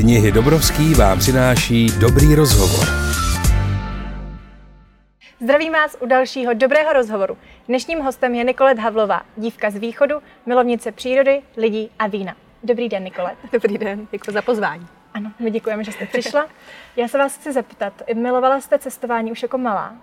Knihy Dobrovský vám přináší dobrý rozhovor. Zdravím vás u dalšího dobrého rozhovoru. Dnešním hostem je Nikolet Havlová, dívka z východu, milovnice přírody, lidí a vína. Dobrý den, Nikolet. Dobrý den, děkuji za pozvání. Ano, my děkujeme, že jste přišla. Já se vás chci zeptat, milovala jste cestování už jako malá?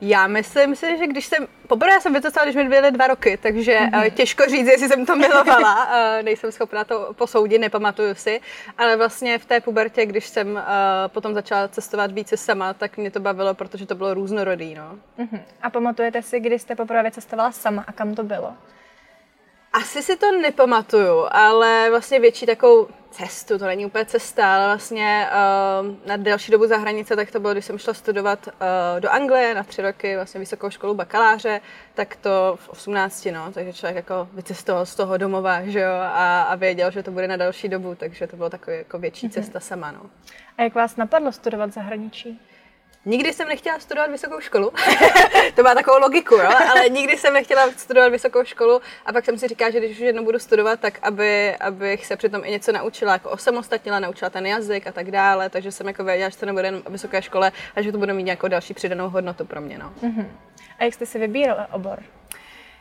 Já myslím si, že když jsem, poprvé jsem vycestovala, když mi byly dva roky, takže mm-hmm. těžko říct, jestli jsem to milovala, eh, nejsem schopna to posoudit, nepamatuju si, ale vlastně v té pubertě, když jsem uh, potom začala cestovat více sama, tak mě to bavilo, protože to bylo různorodý, no. Mm-hmm. A pamatujete si, kdy jste poprvé cestovala sama a kam to bylo? Asi si to nepamatuju, ale vlastně větší takovou cestu, to není úplně cesta, ale vlastně uh, na delší dobu za hranice, tak to bylo, když jsem šla studovat uh, do Anglie na tři roky, vlastně vysokou školu bakaláře, tak to v 18, no, takže člověk jako vycestoval z toho domova, že jo, a, a věděl, že to bude na další dobu, takže to bylo takový jako větší mm-hmm. cesta sama, no. A jak vás napadlo studovat v zahraničí? Nikdy jsem nechtěla studovat vysokou školu, to má takovou logiku, jo? ale nikdy jsem nechtěla studovat vysokou školu a pak jsem si říkala, že když už jednou budu studovat, tak aby, abych se přitom i něco naučila, jako osamostatnila, naučila ten jazyk a tak dále, takže jsem jako věděla, že to nebude jen vysoké škole a že to bude mít nějakou další přidanou hodnotu pro mě. No. Uh-huh. A jak jste si vybírala obor?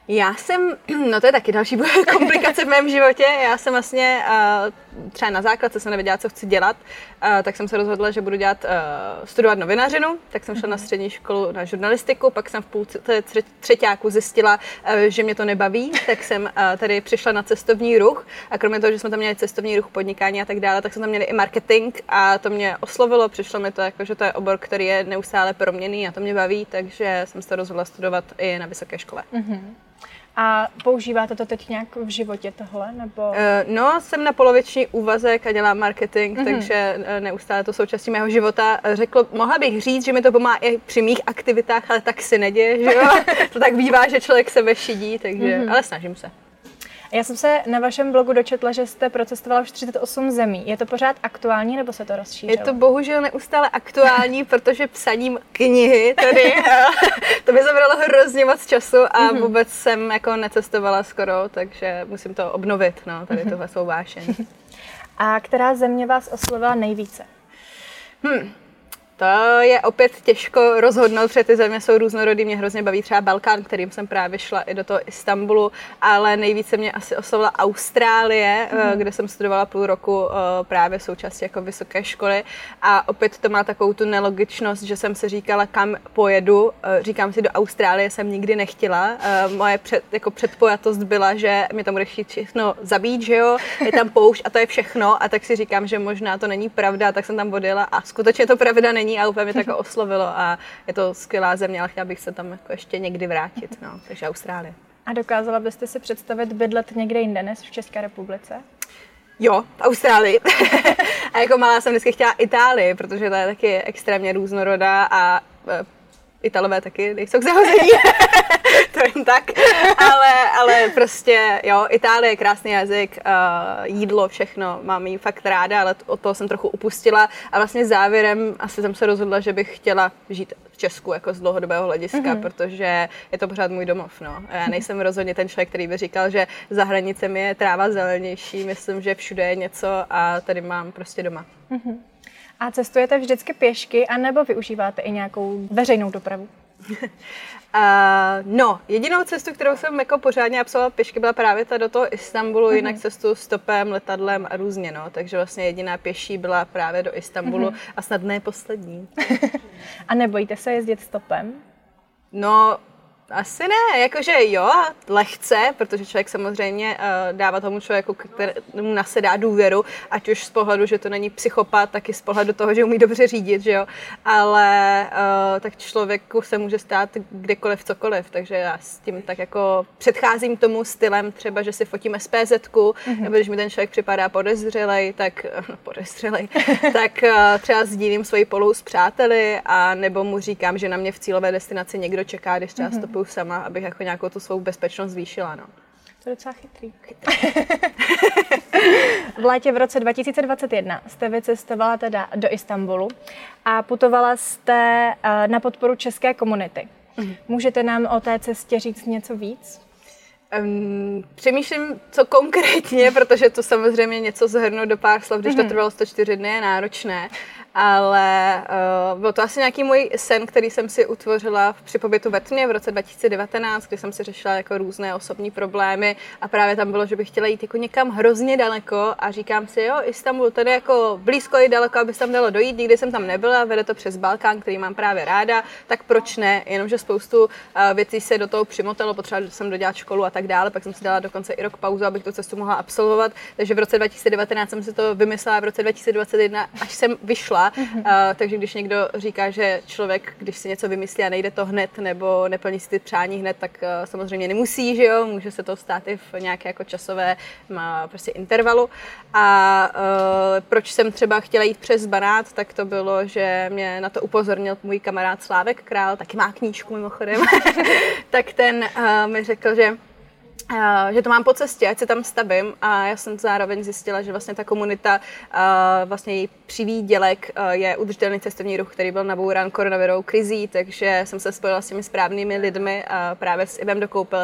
Já jsem, no to je taky další komplikace v mém životě. Já jsem vlastně uh, třeba na základce jsem nevěděla, co chci dělat, uh, tak jsem se rozhodla, že budu dělat, uh, studovat novinařinu, tak jsem šla na střední školu na žurnalistiku, pak jsem v půlce třetíku zjistila, že mě to nebaví, tak jsem tady přišla na cestovní ruch a kromě toho, že jsme tam měli cestovní ruch, podnikání a tak dále, tak jsme tam měli i marketing a to mě oslovilo, přišlo mi to jako, že to je obor, který je neustále proměný a to mě baví, takže jsem se rozhodla studovat i na vysoké škole. Mm-hmm. A používáte to teď nějak v životě tohle? Nebo? Uh, no, jsem na poloviční úvazek a dělám marketing, mm-hmm. takže eh, neustále to součástí mého života. Řekl, mohla bych říct, že mi to pomáhá i při mých aktivitách, ale tak si neděje, že jo? to tak bývá, že člověk se vešidí, takže, mm-hmm. ale snažím se. Já jsem se na vašem blogu dočetla, že jste procestovala už 38 zemí. Je to pořád aktuální nebo se to rozšířilo? Je to bohužel neustále aktuální, protože psaním knihy tady to by zabralo hrozně moc času a mm-hmm. vůbec jsem jako necestovala skoro, takže musím to obnovit, no, tady mm-hmm. tohle svou vášeň. A která země vás oslovila nejvíce? Hmm, to je opět těžko rozhodnout, protože ty země jsou různorodý. Mě hrozně baví třeba Balkán, kterým jsem právě šla i do toho Istanbulu, ale nejvíce mě asi oslovila Austrálie, mm. kde jsem studovala půl roku eh, právě součástí jako vysoké školy. A opět to má takovou tu nelogičnost, že jsem si říkala, kam pojedu. Eh, říkám si, do Austrálie jsem nikdy nechtěla. Moje před, jako předpojatost byla, že mě tam bude chtít všechno zabít, že jo, je tam poušť a to je všechno. A tak si říkám, že možná to není pravda, tak jsem tam odjela a skutečně to pravda není není a úplně mě tak oslovilo a je to skvělá země, ale chtěla bych se tam jako ještě někdy vrátit, no, takže Austrálie. A dokázala byste si představit bydlet někde jinde než v České republice? Jo, v Austrálii. a jako malá jsem vždycky chtěla Itálii, protože ta je taky extrémně různorodá a e, Italové taky nejsou k zahození. to jen tak. Ale, ale prostě, jo, Itálie je krásný jazyk, uh, jídlo, všechno, mám jí fakt ráda, ale od toho jsem trochu upustila. A vlastně závěrem asi jsem se rozhodla, že bych chtěla žít v Česku jako z dlouhodobého hlediska, mm-hmm. protože je to pořád můj domov. No. Já nejsem rozhodně ten člověk, který by říkal, že za hranicemi je tráva zelenější. Myslím, že všude je něco a tady mám prostě doma. Mm-hmm. A cestujete vždycky pěšky, anebo využíváte i nějakou veřejnou dopravu? Uh, no, jedinou cestu, kterou jsem jako pořádně absolvovala pěšky, byla právě ta do toho Istanbulu, mm-hmm. jinak cestu stopem, letadlem a různě, no. Takže vlastně jediná pěší byla právě do Istanbulu mm-hmm. a snad ne poslední. a nebojíte se jezdit stopem? No, asi ne, jakože jo, lehce, protože člověk samozřejmě uh, dává tomu člověku, kterému nasedá důvěru, ať už z pohledu, že to není psychopat, tak i z pohledu toho, že umí dobře řídit, že jo. Ale uh, tak člověku se může stát kdekoliv, cokoliv, takže já s tím tak jako předcházím tomu stylem třeba, že si fotím SPZ, mm-hmm. nebo když mi ten člověk připadá podezřelej, tak no, podezřelej, tak uh, třeba sdílím svoji polu s přáteli a nebo mu říkám, že na mě v cílové destinaci někdo čeká, když třeba mm-hmm stopuju sama, abych jako nějakou tu svou bezpečnost zvýšila. No. To je docela chytrý. chytrý. v létě v roce 2021 jste vycestovala teda do Istanbulu a putovala jste eh, na podporu české komunity. Mhm. Můžete nám o té cestě říct něco víc? Um, přemýšlím, co konkrétně, protože to samozřejmě něco zhrnout do pár slov, když mm-hmm. to trvalo 104 dny, je náročné ale uh, byl to asi nějaký můj sen, který jsem si utvořila při pobytu ve tmě v roce 2019, kdy jsem si řešila jako různé osobní problémy. A právě tam bylo, že bych chtěla jít jako někam hrozně daleko. A říkám si, jo, Istanbul, tady jako blízko i daleko, aby se tam dalo dojít, nikdy jsem tam nebyla, vede to přes Balkán, který mám právě ráda, tak proč ne, jenomže spoustu uh, věcí se do toho přimotalo, potřeba jsem dodělat školu a tak dále, pak jsem si dala dokonce i rok pauzu, abych tu cestu mohla absolvovat, takže v roce 2019 jsem si to vymyslela, v roce 2021, až jsem vyšla, Uh, takže když někdo říká, že člověk, když si něco vymyslí a nejde to hned nebo neplní si ty přání hned, tak uh, samozřejmě nemusí, že jo, může se to stát i v nějaké jako časové má prostě intervalu. A uh, proč jsem třeba chtěla jít přes Banát, tak to bylo, že mě na to upozornil můj kamarád Slávek Král, taky má knížku mimochodem, tak ten uh, mi řekl, že že to mám po cestě, ať se tam stavím a já jsem zároveň zjistila, že vlastně ta komunita, vlastně její přivídělek je udržitelný cestovní ruch, který byl nabourán koronavirovou krizí, takže jsem se spojila s těmi správnými lidmi a právě s Ivem, Dokoupil,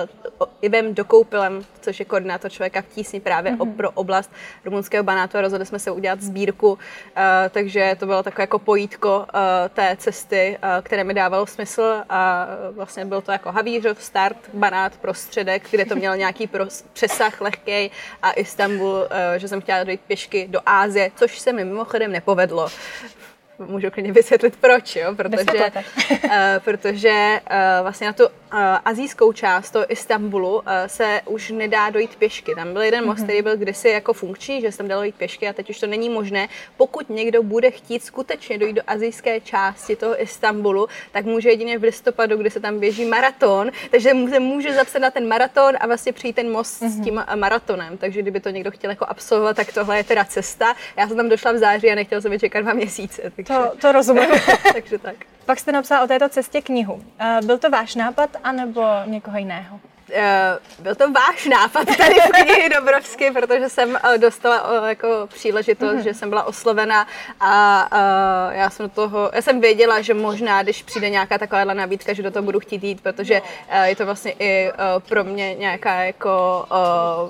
Ivem Dokoupilem, což je koordinátor člověka v tísni právě mm-hmm. pro oblast rumunského banátu a rozhodli jsme se udělat sbírku, takže to bylo takové jako pojítko té cesty, které mi dávalo smysl a vlastně byl to jako Havířov, start, banát, prostředek, kde to měl nějaký přesah lehký a Istanbul, eh, že jsem chtěla dojít pěšky do Ázie, což se mi mimochodem nepovedlo můžu klidně vysvětlit proč, jo? protože, uh, protože uh, vlastně na tu uh, azijskou část toho Istanbulu uh, se už nedá dojít pěšky. Tam byl jeden most, mm-hmm. který byl kdysi jako funkční, že se tam dalo jít pěšky a teď už to není možné. Pokud někdo bude chtít skutečně dojít do azijské části toho Istanbulu, tak může jedině v listopadu, kdy se tam běží maraton, takže se může zapsat na ten maraton a vlastně přijít ten most mm-hmm. s mhm. tím maratonem. Takže kdyby to někdo chtěl jako absolvovat, tak tohle je teda cesta. Já jsem tam došla v září a nechtěl jsem čekat dva měsíce. Tak to, to rozumím. Takže tak. Pak jste napsal o této cestě knihu. Uh, byl to váš nápad, anebo někoho jiného? Uh, byl to váš nápad tady v knihy Dobrovsky, protože jsem uh, dostala uh, jako příležitost, mm-hmm. že jsem byla oslovena a uh, já jsem do toho, já jsem věděla, že možná, když přijde nějaká taková nabídka, že do toho budu chtít jít, protože uh, je to vlastně i uh, pro mě nějaká jako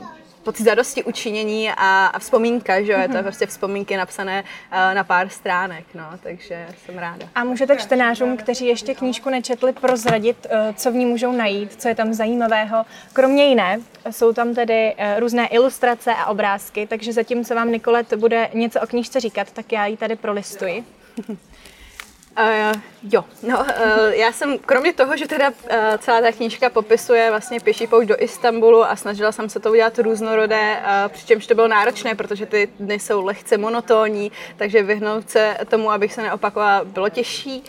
uh, pocit zadosti učinění a, a vzpomínka, že jo, je to mhm. prostě vzpomínky napsané uh, na pár stránek, no, takže jsem ráda. A můžete čtenářům, kteří ještě knížku nečetli, prozradit, uh, co v ní můžou najít, co je tam zajímavého. Kromě jiné, jsou tam tedy uh, různé ilustrace a obrázky, takže zatímco vám Nikolet bude něco o knížce říkat, tak já ji tady prolistuji. Uh, jo, no, uh, já jsem, kromě toho, že teda uh, celá ta knížka popisuje vlastně pěší pouť do Istanbulu a snažila jsem se to udělat různorodé, uh, přičemž to bylo náročné, protože ty dny jsou lehce monotónní, takže vyhnout se tomu, abych se neopakovala, bylo těžší.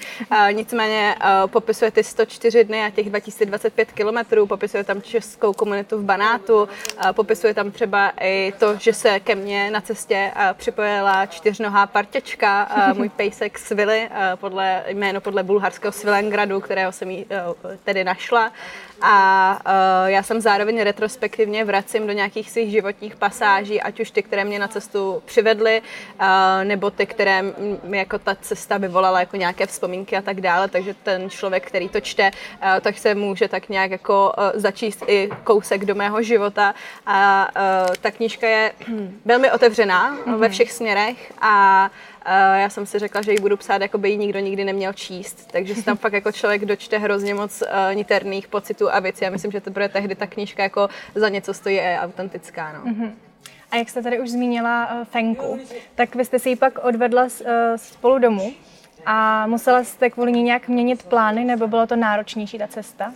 Nicméně popisuje ty 104 dny a těch 2025 kilometrů, popisuje tam českou komunitu v Banátu, popisuje tam třeba i to, že se ke mně na cestě připojila čtyřnohá partěčka, můj pejsek Svily, podle jméno podle bulharského Svilengradu, kterého jsem jí uh, tedy našla. A uh, já jsem zároveň retrospektivně vracím do nějakých svých životních pasáží, ať už ty, které mě na cestu přivedly, uh, nebo ty, které mi jako ta cesta vyvolala jako nějaké vzpomínky a tak dále. Takže ten člověk, který to čte, tak se může tak nějak jako začíst i kousek do mého života. A ta knížka je velmi otevřená mm-hmm. ve všech směrech a já jsem si řekla, že ji budu psát, jako by ji nikdo nikdy neměl číst. Takže se tam fakt jako člověk dočte hrozně moc uh, niterných pocitů a věcí. Já myslím, že teprve tehdy ta knížka jako za něco stojí a je autentická. No. Mm-hmm. A jak jste tady už zmínila uh, Fenku, tak vy jste si ji pak odvedla uh, spolu domů a musela jste kvůli ní nějak měnit plány, nebo bylo to náročnější ta cesta?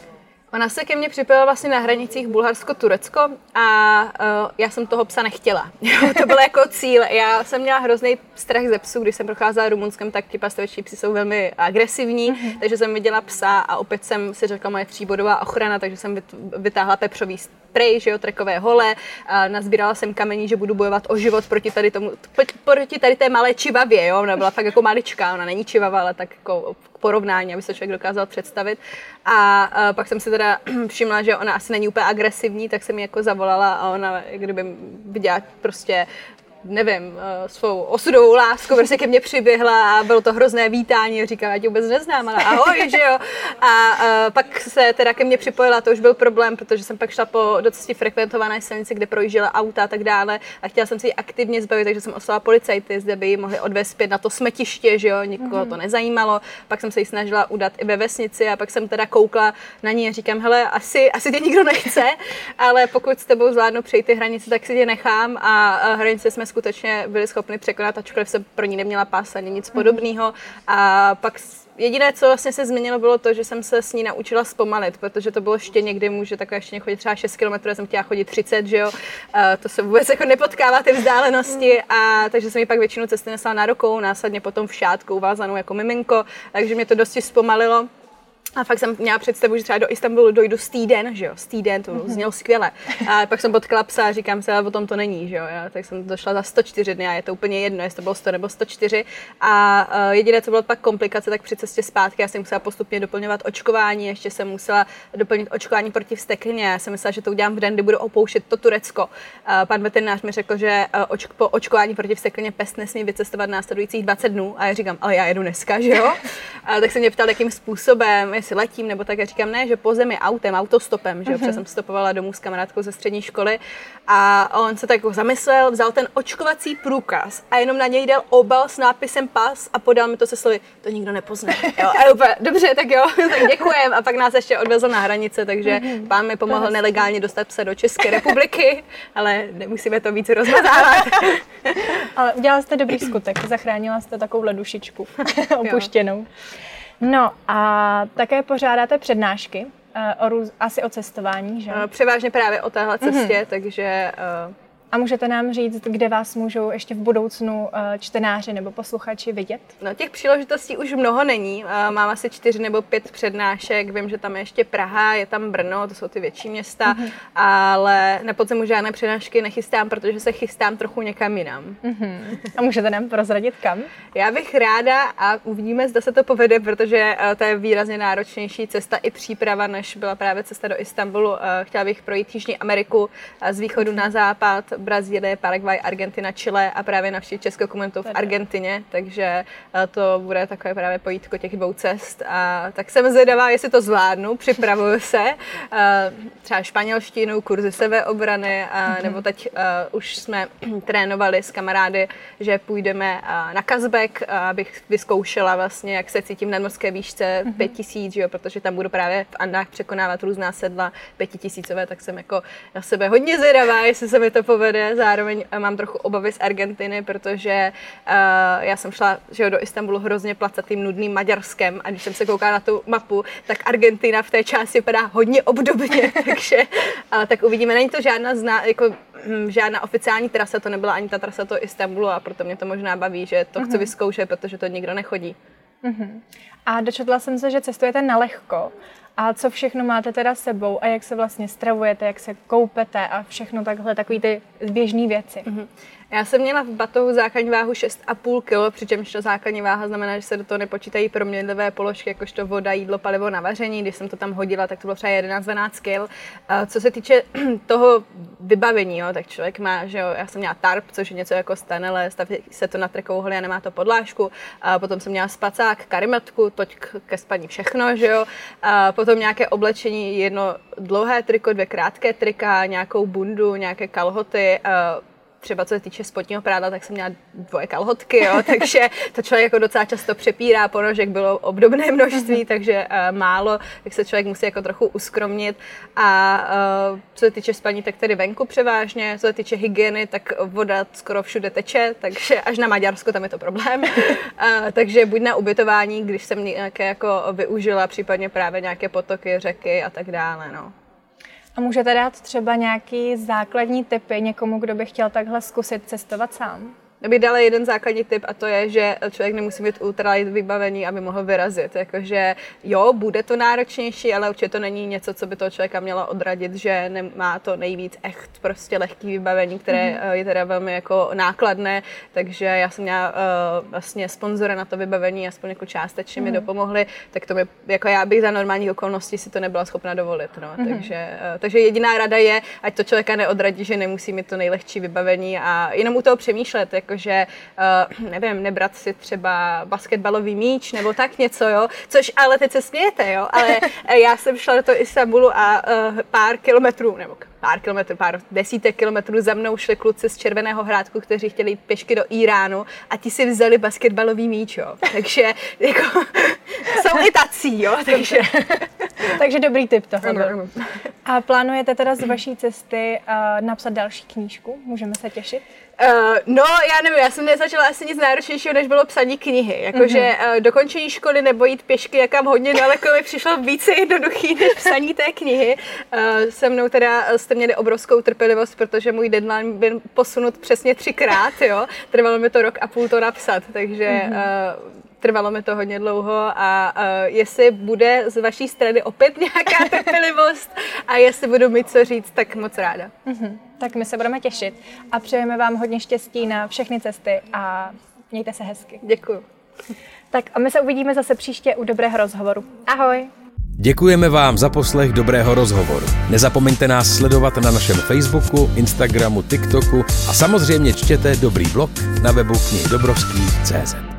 Ona se ke mně připojila vlastně na hranicích Bulharsko-Turecko a uh, já jsem toho psa nechtěla. to byl jako cíl. Já jsem měla hrozný strach ze psů, když jsem procházela Rumunskem, tak ti pastovičtí psy jsou velmi agresivní, mm-hmm. takže jsem viděla psa a opět jsem si řekla moje tříbodová ochrana, takže jsem vytáhla pepřový spray, že jo, trekové hole, a nazbírala jsem kamení, že budu bojovat o život proti tady tomu, proti tady té malé čivavě, jo, ona byla fakt jako maličká, ona není čivava, ale tak jako porovnání, aby se člověk dokázal představit. A, pak jsem si teda všimla, že ona asi není úplně agresivní, tak jsem ji jako zavolala a ona, kdyby viděla prostě nevím, eh, svou osudovou lásku, prostě ke mně přiběhla a bylo to hrozné vítání, říkám, já tě vůbec neznám, ale ahoj, že jo. A uh, pak se teda ke mně připojila, to už byl problém, protože jsem pak šla po docela frekventované silnici, kde projížděla auta a tak dále a chtěla jsem se ji aktivně zbavit, takže jsem oslala policajty, zde by ji mohli odvést zpět na to smetiště, že jo, nikoho mm-hmm. to nezajímalo. Pak jsem se ji snažila udat i ve vesnici a pak jsem teda koukla na ní a říkám, hele, asi, asi tě nikdo nechce, ale pokud s tebou zvládnu přejít ty hranice, tak si tě nechám a hranice jsme skutečně byli schopni překonat, ačkoliv jsem pro ní neměla pás ani nic podobného. A pak jediné, co vlastně se změnilo, bylo to, že jsem se s ní naučila zpomalit, protože to bylo ještě někdy může takové ještě chodit třeba 6 km, já jsem chtěla chodit 30, že jo, a to se vůbec jako nepotkává ty vzdálenosti a takže jsem ji pak většinu cesty nesla na rukou, následně potom v šátku uvázanou jako miminko, takže mě to dosti zpomalilo. A fakt jsem měla představu, že třeba do Istanbulu dojdu z týden, že jo, z týden, to mm-hmm. znělo skvěle. A pak jsem potkala psa a říkám si, ale o tom to není, že jo. Já, tak jsem došla za 104 dny a je to úplně jedno, jestli to bylo 100 nebo 104. A uh, jediné, co bylo pak komplikace, tak při cestě zpátky já jsem musela postupně doplňovat očkování, ještě jsem musela doplnit očkování proti vsteklině. Já jsem myslela, že to udělám v den, kdy budu opouštět to Turecko. Uh, pan veterinář mi řekl, že uh, oč- po očkování proti vsteklině pes nesmí vycestovat následujících 20 dnů. A já říkám, ale já jedu dneska, že jo. A tak se mě ptal, jakým způsobem, jestli letím nebo tak. Já říkám, ne, že po zemi autem, autostopem, že jo, uh-huh. jsem stopovala domů s kamarádkou ze střední školy a on se tak jako zamyslel, vzal ten očkovací průkaz a jenom na něj dal obal s nápisem pas a podal mi to se slovy, to nikdo nepozná. Jo, a úplně, dobře, tak jo, tak děkujem. A pak nás ještě odvezl na hranice, takže uh-huh. pán mi pomohl nelegálně dostat se do České republiky, ale nemusíme to víc rozmazávat. ale udělala jste dobrý skutek, zachránila jste takovou ledušičku opuštěnou. Jo. No a také pořádáte přednášky, uh, o růz, asi o cestování, že? Uh, převážně právě o téhle cestě, mm-hmm. takže uh, a můžete nám říct, kde vás můžou ještě v budoucnu eh, čtenáři nebo posluchači vidět? No těch příležitostí už mnoho není. Eh, mám asi čtyři nebo pět přednášek. Vím, že tam je ještě Praha, je tam Brno, to jsou ty větší města, mm-hmm. ale na podzimu žádné přednášky nechystám, protože se chystám trochu někam jinam. Mm-hmm. A můžete nám prozradit kam? Já bych ráda a uvidíme, zda se to povede, protože eh, to je výrazně náročnější cesta i příprava, než byla právě cesta do Istanbulu. Chtěla bych projít Jižní Ameriku z východu na západ, Brazílie, Paraguay, Argentina, Chile a právě navštívit českou komunitu v Argentině, takže eh, to bude takové právě pojítko těch dvou cest. A tak jsem zvědavá, jestli to zvládnu, připravuju se. Eh, třeba španělštinu, kurzy sebeobrany, mm-hmm. nebo teď už jsme trénovali s kamarády, že půjdeme na Kazbek, abych vyzkoušela vlastně, jak se cítím na morské výšce mm-hmm. 5000, jo, protože tam budu právě v Andách překonávat různá sedla pětitisícové, tak jsem jako na sebe hodně zvědavá, jestli se mi to povede povede. Zároveň mám trochu obavy z Argentiny, protože uh, já jsem šla že jo, do Istanbulu hrozně placatým, nudným Maďarskem a když jsem se koukala na tu mapu, tak Argentina v té části vypadá hodně obdobně, takže uh, tak uvidíme. Není to žádná zná, jako, hm, žádná oficiální trasa, to nebyla ani ta trasa do Istanbulu a proto mě to možná baví, že to uh-huh. chci mhm. vyzkoušet, protože to nikdo nechodí. Uh-huh. A dočetla jsem se, že cestujete na lehko. A co všechno máte teda sebou a jak se vlastně stravujete, jak se koupete a všechno takhle, takový ty běžné věci. Mm-hmm. Já jsem měla v batohu základní váhu 6,5 kg, přičemž to základní váha znamená, že se do toho nepočítají proměnlivé položky, jakožto voda, jídlo, palivo na vaření. Když jsem to tam hodila, tak to bylo třeba 11-12 kg. Co se týče toho vybavení, jo, tak člověk má, že jo, já jsem měla tarp, což je něco jako stanele, staví se to na trkovou a nemá to podlážku. A potom jsem měla spacák, karimatku, toť ke spaní všechno, že jo. A potom nějaké oblečení, jedno dlouhé triko, dvě krátké trika, nějakou bundu, nějaké kalhoty, třeba co se týče spodního prádla, tak jsem měla dvoje kalhotky, jo, takže to člověk jako docela často přepírá, ponožek bylo obdobné množství, mhm. takže uh, málo, tak se člověk musí jako trochu uskromnit. A uh, co se týče spaní, tak tedy venku převážně, co se týče hygieny, tak voda skoro všude teče, takže až na Maďarsko tam je to problém. uh, takže buď na ubytování, když jsem nějaké jako využila, případně právě nějaké potoky, řeky a tak dále. No. A můžete dát třeba nějaký základní typy někomu, kdo by chtěl takhle zkusit cestovat sám? Bych dala jeden základní tip a to je, že člověk nemusí mít ultralight vybavení, aby mohl vyrazit. Jakože jo, bude to náročnější, ale určitě to není něco, co by toho člověka mělo odradit, že nemá to nejvíc echt prostě lehký vybavení, které mm-hmm. je teda velmi jako nákladné, takže já jsem měla uh, vlastně sponzora na to vybavení, aspoň jako částečně mm-hmm. mi mhm. dopomohli, tak to mi, jako já bych za normální okolností si to nebyla schopna dovolit, no. mm-hmm. takže, uh, takže jediná rada je, ať to člověka neodradí, že nemusí mít to nejlehčí vybavení a jenom u toho přemýšlet, jakože, uh, nevím, nebrat si třeba basketbalový míč nebo tak něco, jo, což ale teď se smějete, jo, ale já jsem šla do toho Istanbulu a uh, pár kilometrů, nebo pár kilometrů, pár desítek kilometrů za mnou šli kluci z Červeného hrádku, kteří chtěli jít pěšky do Iránu a ti si vzali basketbalový míč, jo. Takže jako, jsou i tací, jo, takže... takže dobrý tip. Ano, ano. A plánujete teda z vaší cesty uh, napsat další knížku? Můžeme se těšit? Uh, no, já nevím, já jsem nezačala asi nic náročnějšího, než bylo psaní knihy. Jakože mm-hmm. uh, dokončení školy nebo jít pěšky někam hodně daleko mi přišlo více jednoduchý než psaní té knihy. Uh, se mnou teda jste měli obrovskou trpělivost, protože můj deadline byl posunut přesně třikrát, jo. Trvalo mi to rok a půl to napsat, takže mm-hmm. uh, trvalo mi to hodně dlouho a uh, jestli bude z vaší strany opět nějaká trpělivost a jestli budu mít co říct, tak moc ráda. Mm-hmm. Tak my se budeme těšit a přejeme vám hodně štěstí na všechny cesty a mějte se hezky. Děkuji. Tak a my se uvidíme zase příště u dobrého rozhovoru. Ahoj! Děkujeme vám za poslech dobrého rozhovoru. Nezapomeňte nás sledovat na našem Facebooku, Instagramu, TikToku a samozřejmě čtěte dobrý blog na webu knihydobrovský.cz.